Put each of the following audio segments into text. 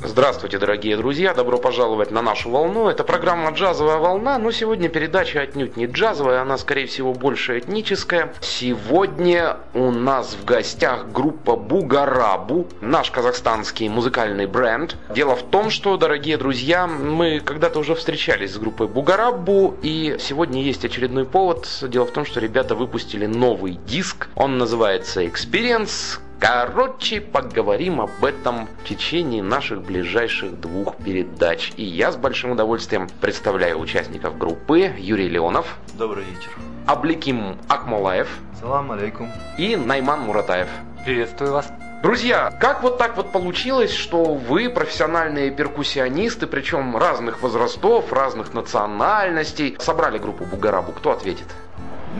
Здравствуйте, дорогие друзья, добро пожаловать на нашу волну. Это программа «Джазовая волна», но сегодня передача отнюдь не джазовая, она, скорее всего, больше этническая. Сегодня у нас в гостях группа Бугарабу, наш казахстанский музыкальный бренд. Дело в том, что, дорогие друзья, мы когда-то уже встречались с группой Бугарабу, и сегодня есть очередной повод. Дело в том, что ребята выпустили новый диск, он называется «Experience», Короче, поговорим об этом в течение наших ближайших двух передач. И я с большим удовольствием представляю участников группы Юрий Леонов. Добрый вечер. Абликим Акмолаев. Салам алейкум. И Найман Муратаев. Приветствую вас. Друзья, как вот так вот получилось, что вы профессиональные перкуссионисты, причем разных возрастов, разных национальностей, собрали группу Бугарабу? Кто ответит?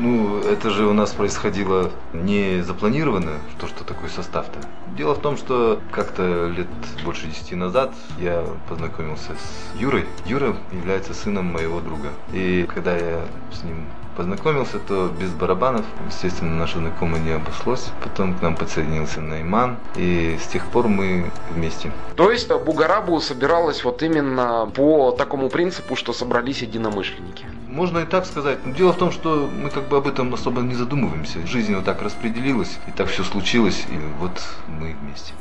Ну, это же у нас происходило не запланированно, то, что такой состав-то. Дело в том, что как-то лет больше десяти назад я познакомился с Юрой. Юра является сыном моего друга. И когда я с ним познакомился, то без барабанов, естественно, наше знакомое не обошлось. Потом к нам подсоединился Найман, и с тех пор мы вместе. То есть Бугарабу собиралась вот именно по такому принципу, что собрались единомышленники? Можно и так сказать. Но дело в том, что мы как бы об этом особо не задумываемся. Жизнь вот так распределилась, и так все случилось, и вот мы вместе.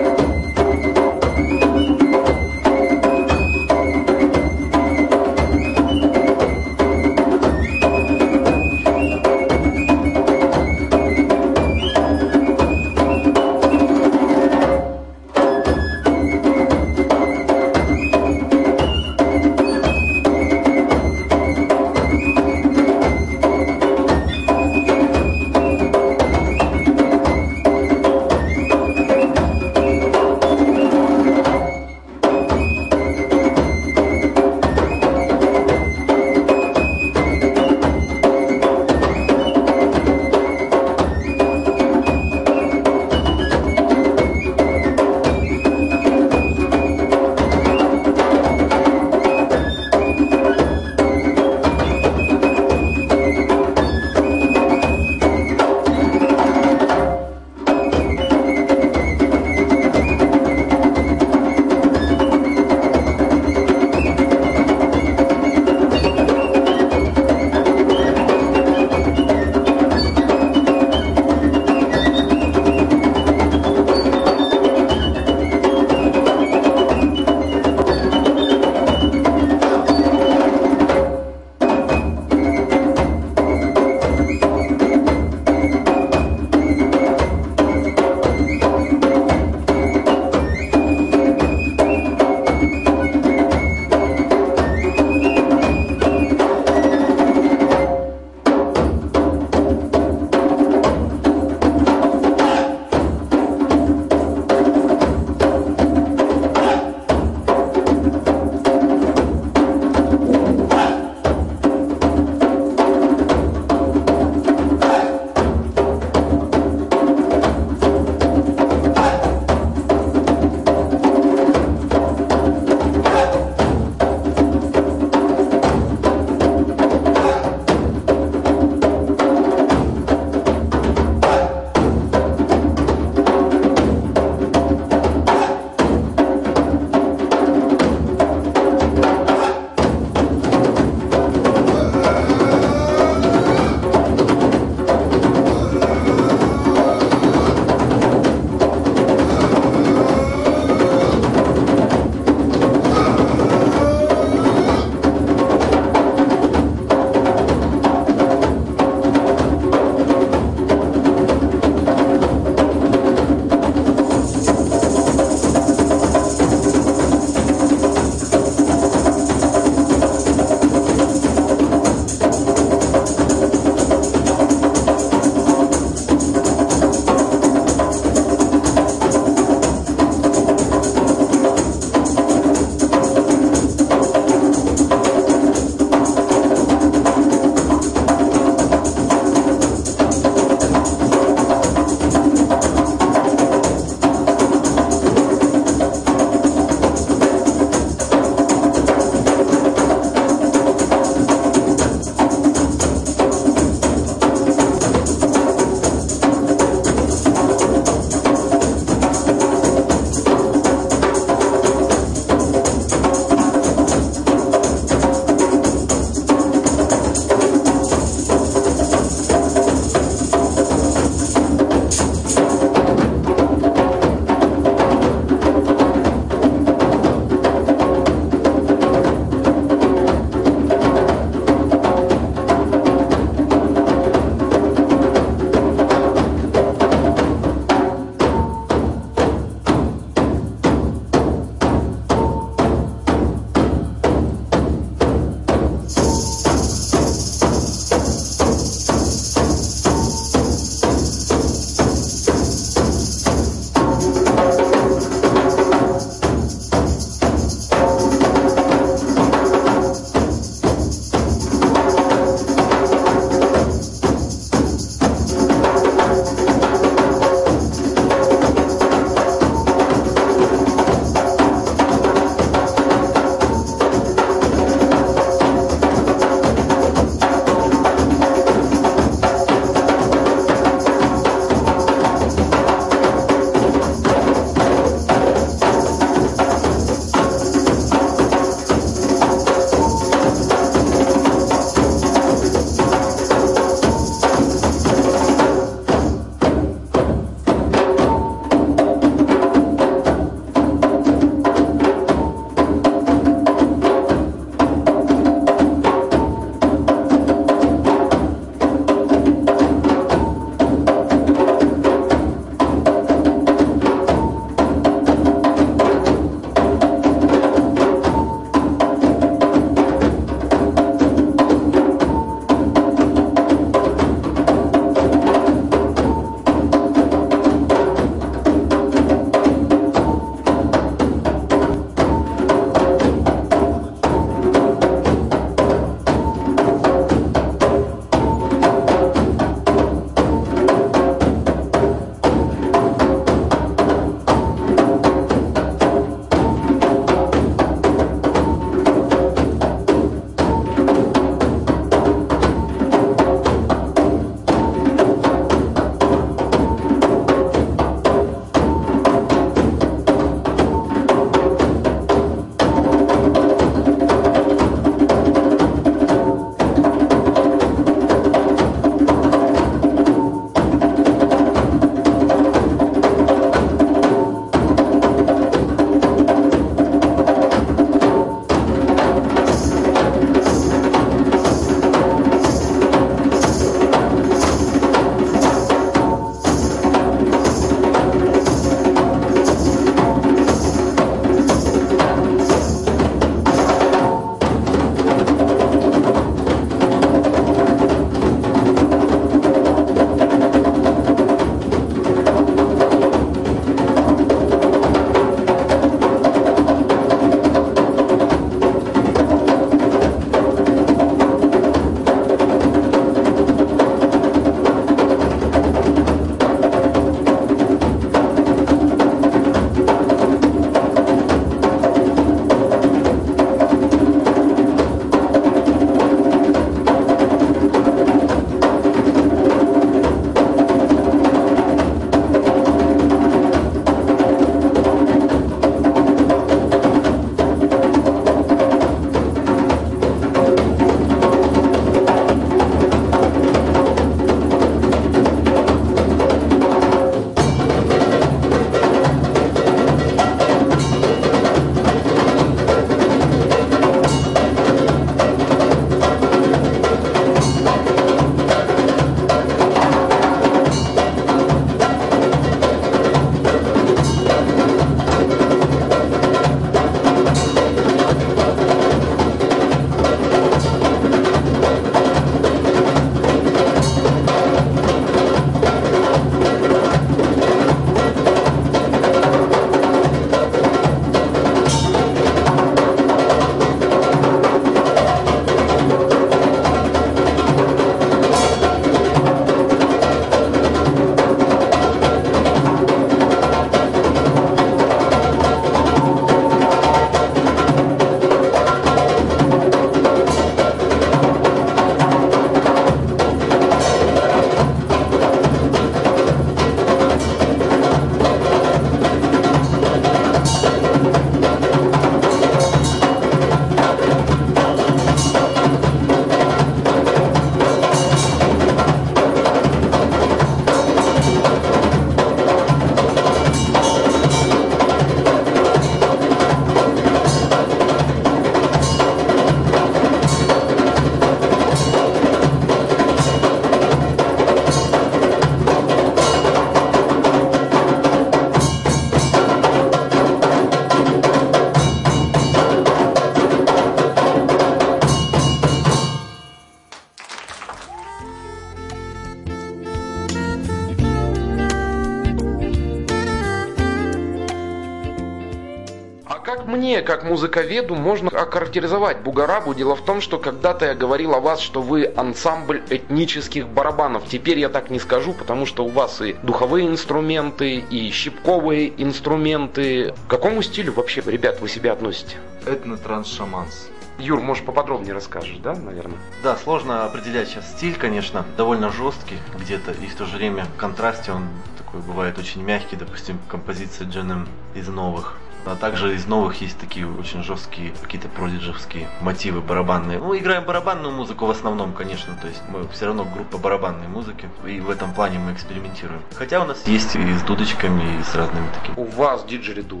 Мне, как музыковеду, можно охарактеризовать Бугарабу. Дело в том, что когда-то я говорил о вас, что вы ансамбль этнических барабанов. Теперь я так не скажу, потому что у вас и духовые инструменты, и щипковые инструменты. К какому стилю вообще, ребят, вы себя относите? Этно-транс-шаманс. Юр, может, поподробнее расскажешь, да, наверное? Да, сложно определять сейчас стиль, конечно, довольно жесткий где-то, и в то же время в контрасте он такой бывает очень мягкий, допустим, композиция Джеnem из новых. А также из новых есть такие очень жесткие какие-то продиджевские мотивы барабанные. Ну, играем барабанную музыку в основном, конечно, то есть мы все равно группа барабанной музыки, и в этом плане мы экспериментируем. Хотя у нас есть и с дудочками, и с разными такими. У вас диджериду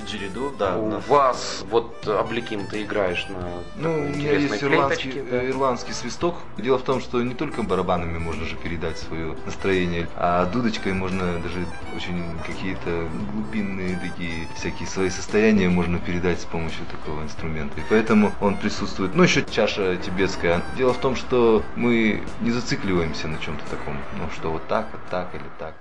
Диджериду, да. У, нас... вас вот Обликим ты играешь на Ну, у меня есть ирландский, да? ирландский свисток. Дело в том, что не только барабанами можно же передать свое настроение, а дудочкой можно даже очень какие-то глубинные такие всякие свои состояния можно передать с помощью такого инструмента. И поэтому он присутствует. Ну, еще чаша тибетская. Дело в том, что мы не зацикливаемся на чем-то таком. Ну, что вот так, вот так или так.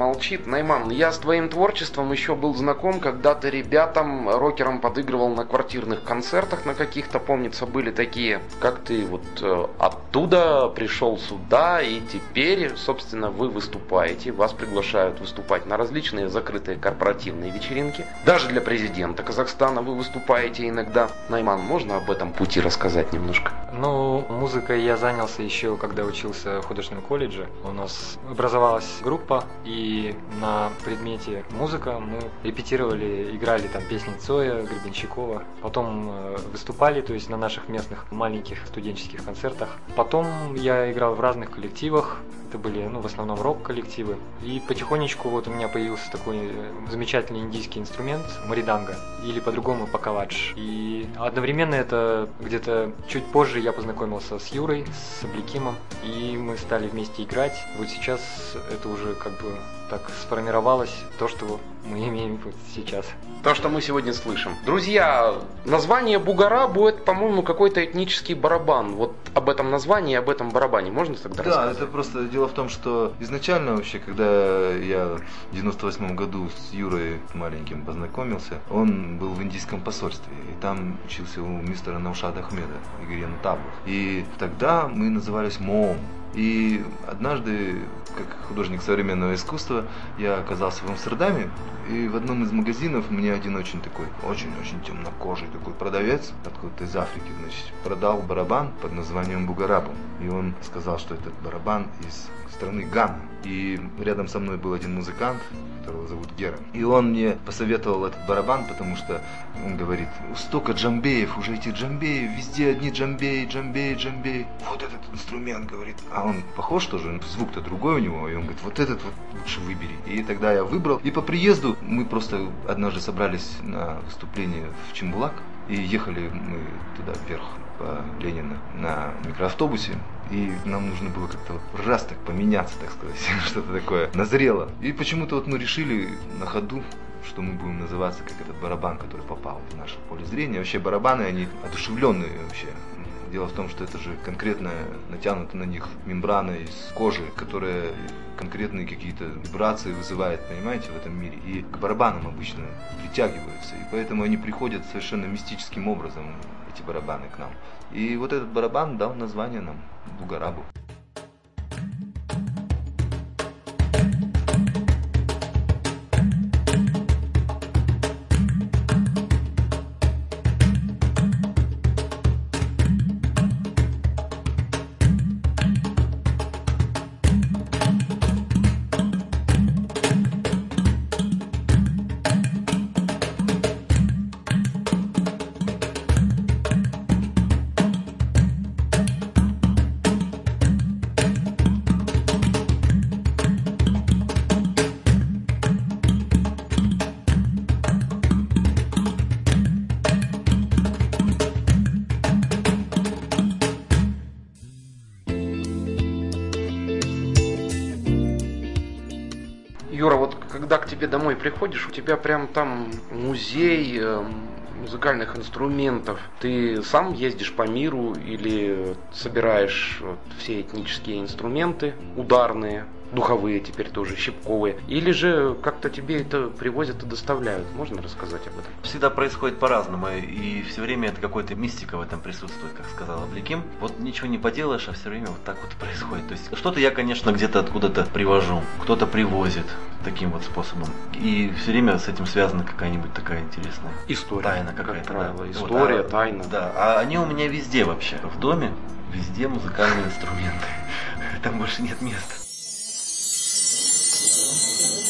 Молчит. Найман, я с твоим творчеством еще был знаком, когда ты ребятам, рокерам подыгрывал на квартирных концертах на каких-то, помнится, были такие. Как ты вот э, оттуда пришел сюда, и теперь, собственно, вы выступаете. Вас приглашают выступать на различные закрытые корпоративные вечеринки. Даже для президента Казахстана вы выступаете иногда. Найман, можно об этом пути рассказать немножко? Ну, музыкой я занялся еще, когда учился в художественном колледже. У нас образовалась группа, и на предмете музыка мы репетировали, играли там песни Цоя, Гребенщикова. Потом э, выступали, то есть на наших местных маленьких студенческих концертах. Потом я играл в разных коллективах, это были, ну, в основном рок-коллективы. И потихонечку вот у меня появился такой э, замечательный индийский инструмент мариданга, или по-другому пакаладж. И одновременно это где-то чуть позже я познакомился с Юрой, с Абликимом, и мы стали вместе играть. Вот сейчас это уже как бы так сформировалось то, что мы имеем вот сейчас. То, что мы сегодня слышим. Друзья, название Бугара будет, по-моему, какой-то этнический барабан. Вот об этом названии, об этом барабане можно тогда да, рассказать? Да, это просто дело в том, что изначально вообще, когда я в 98 году с Юрой маленьким познакомился, он был в индийском посольстве, и там учился у мистера Наушада Ахмеда, Игоря Таблов. И тогда мы назывались МООМ. И однажды, как художник современного искусства, я оказался в Амстердаме, и в одном из магазинов мне один очень такой, очень-очень темнокожий такой продавец, откуда-то из Африки, значит, продал барабан под названием Бугарабу. И он сказал, что этот барабан из страны Гана. И рядом со мной был один музыкант, которого зовут Гера. И он мне посоветовал этот барабан, потому что он говорит, столько джамбеев, уже эти джамбеи, везде одни джамбеи, джамбеи, джамбеи. Вот этот инструмент, говорит. А он похож тоже, звук-то другой у него. И он говорит, вот этот вот лучше выбери. И тогда я выбрал. И по приезду мы просто однажды собрались на выступление в Чембулак. И ехали мы туда вверх по Ленина на микроавтобусе. И нам нужно было как-то раз так поменяться, так сказать, что-то такое назрело. И почему-то вот мы решили на ходу что мы будем называться как этот барабан, который попал в наше поле зрения. Вообще барабаны, они одушевленные вообще. Дело в том, что это же конкретно натянута на них мембрана из кожи, которая конкретные какие-то вибрации вызывает, понимаете, в этом мире. И к барабанам обычно притягиваются. И поэтому они приходят совершенно мистическим образом, эти барабаны, к нам. И вот этот барабан дал название нам Бугарабу. Юра, тебе домой приходишь, у тебя прям там музей э, музыкальных инструментов. Ты сам ездишь по миру или собираешь вот, все этнические инструменты ударные, духовые теперь тоже, щипковые. Или же как-то тебе это привозят и доставляют. Можно рассказать об этом? Всегда происходит по-разному, и все время это какой-то мистика в этом присутствует, как сказал Абликим. Вот ничего не поделаешь, а все время вот так вот происходит. То есть что-то я, конечно, где-то откуда-то привожу, кто-то привозит таким вот способом. И все время с этим связана какая-нибудь такая интересная История. тайна какая-то. Как правило, да. история, Вот, а- тайна. Да, а они у меня везде вообще. В доме везде музыкальные инструменты. Там больше нет места.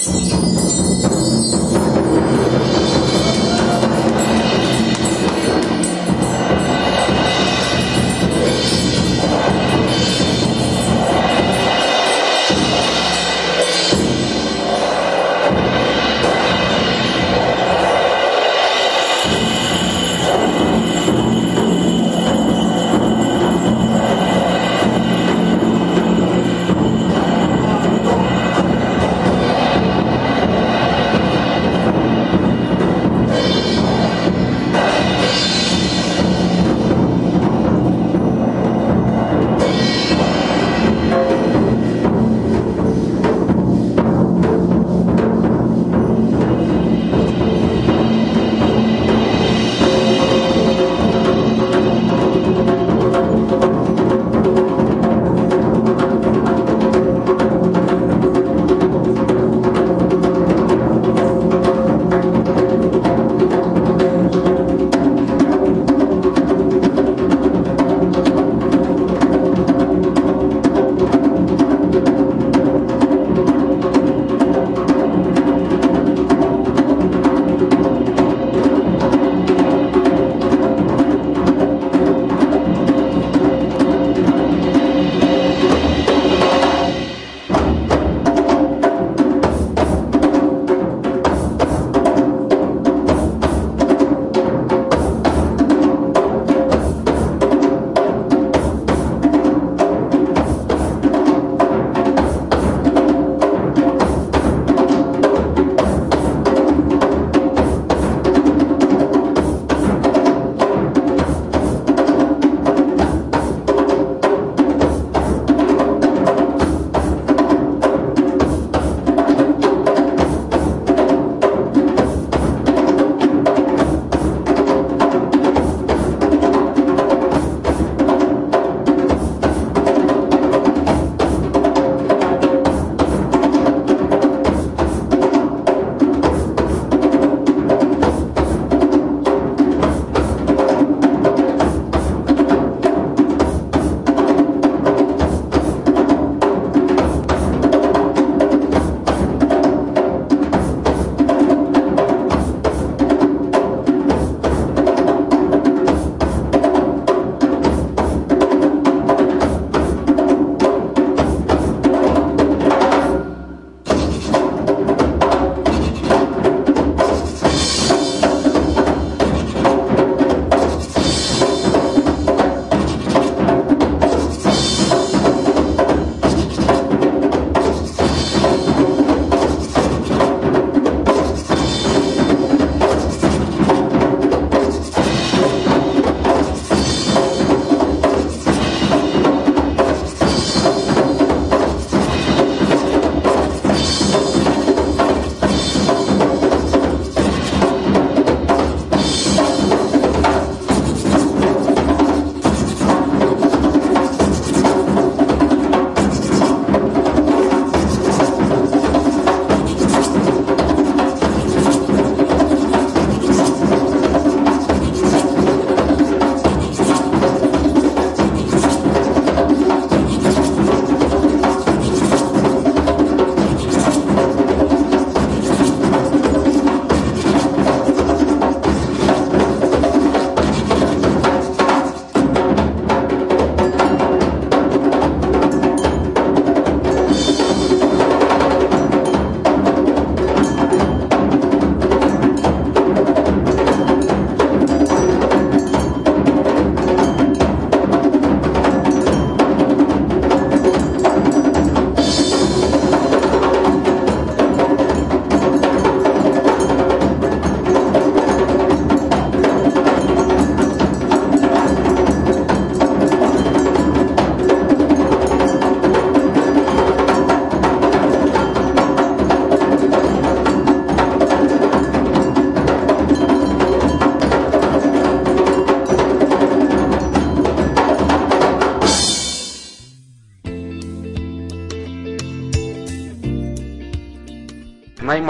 Thank you.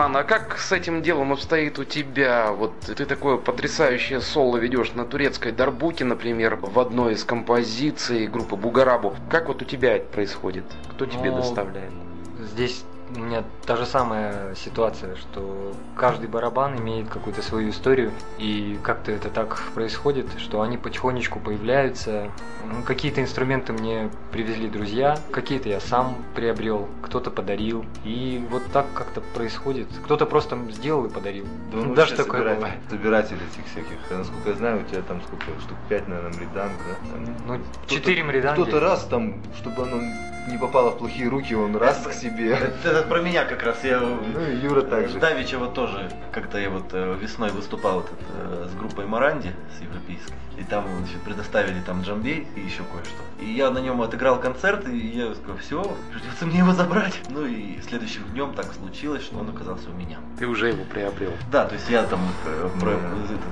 Найман, а как с этим делом обстоит у тебя? Вот ты такое потрясающее соло ведешь на турецкой дарбуке, например, в одной из композиций группы Бугарабу. Как вот у тебя это происходит? Кто тебе Ну, доставляет? Здесь у меня та же самая ситуация, что каждый барабан имеет какую-то свою историю, и как-то это так происходит, что они потихонечку появляются. Ну, Какие-то инструменты мне привезли друзья, какие-то я сам приобрел, кто-то подарил, и вот так как-то происходит. Кто-то просто сделал и подарил. Да он Даже такое собиратель, бывает. собиратель этих всяких. Насколько я знаю, у тебя там сколько, штук 5, наверное, мриданг, да? Там Ну, кто-то- четыре мриданги. Кто-то раз там, чтобы оно не попало в плохие руки, он раз к себе. Это про меня как раз. Я Ну и Юра также. Давича вот тоже, как-то я вот э, весной выступал вот это, э, с группой Маранди, с европейской. И там значит, предоставили там джамбей и еще кое-что. И я на нем отыграл концерт, и я сказал, все, придется мне его забрать. Ну и следующим днем так случилось, что он оказался у меня. Ты уже его приобрел. Да, то есть я там э, про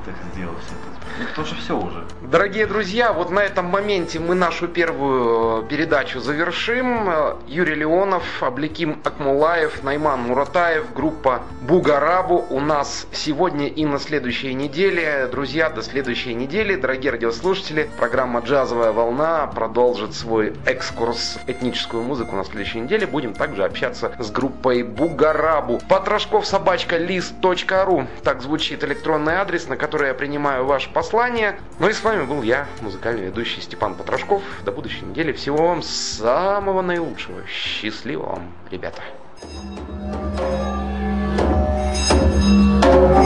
так сделал все это. Ну, потому что все уже. Дорогие друзья, вот на этом моменте мы нашу первую э, передачу завершим. Э, Юрий Леонов, Абликим Акмулаев, Найман Муратаев, группа Бугарабу у нас сегодня и на следующей неделе. Друзья, до следующей недели. Дорогие Дорогие радиослушатели, программа «Джазовая волна» продолжит свой экскурс в этническую музыку на следующей неделе. Будем также общаться с группой «Бугарабу». Потрошков собачка лист.ру. Так звучит электронный адрес, на который я принимаю ваше послание. Ну и с вами был я, музыкальный ведущий Степан Потрошков. До будущей недели. Всего вам самого наилучшего. Счастливо вам, ребята. thank you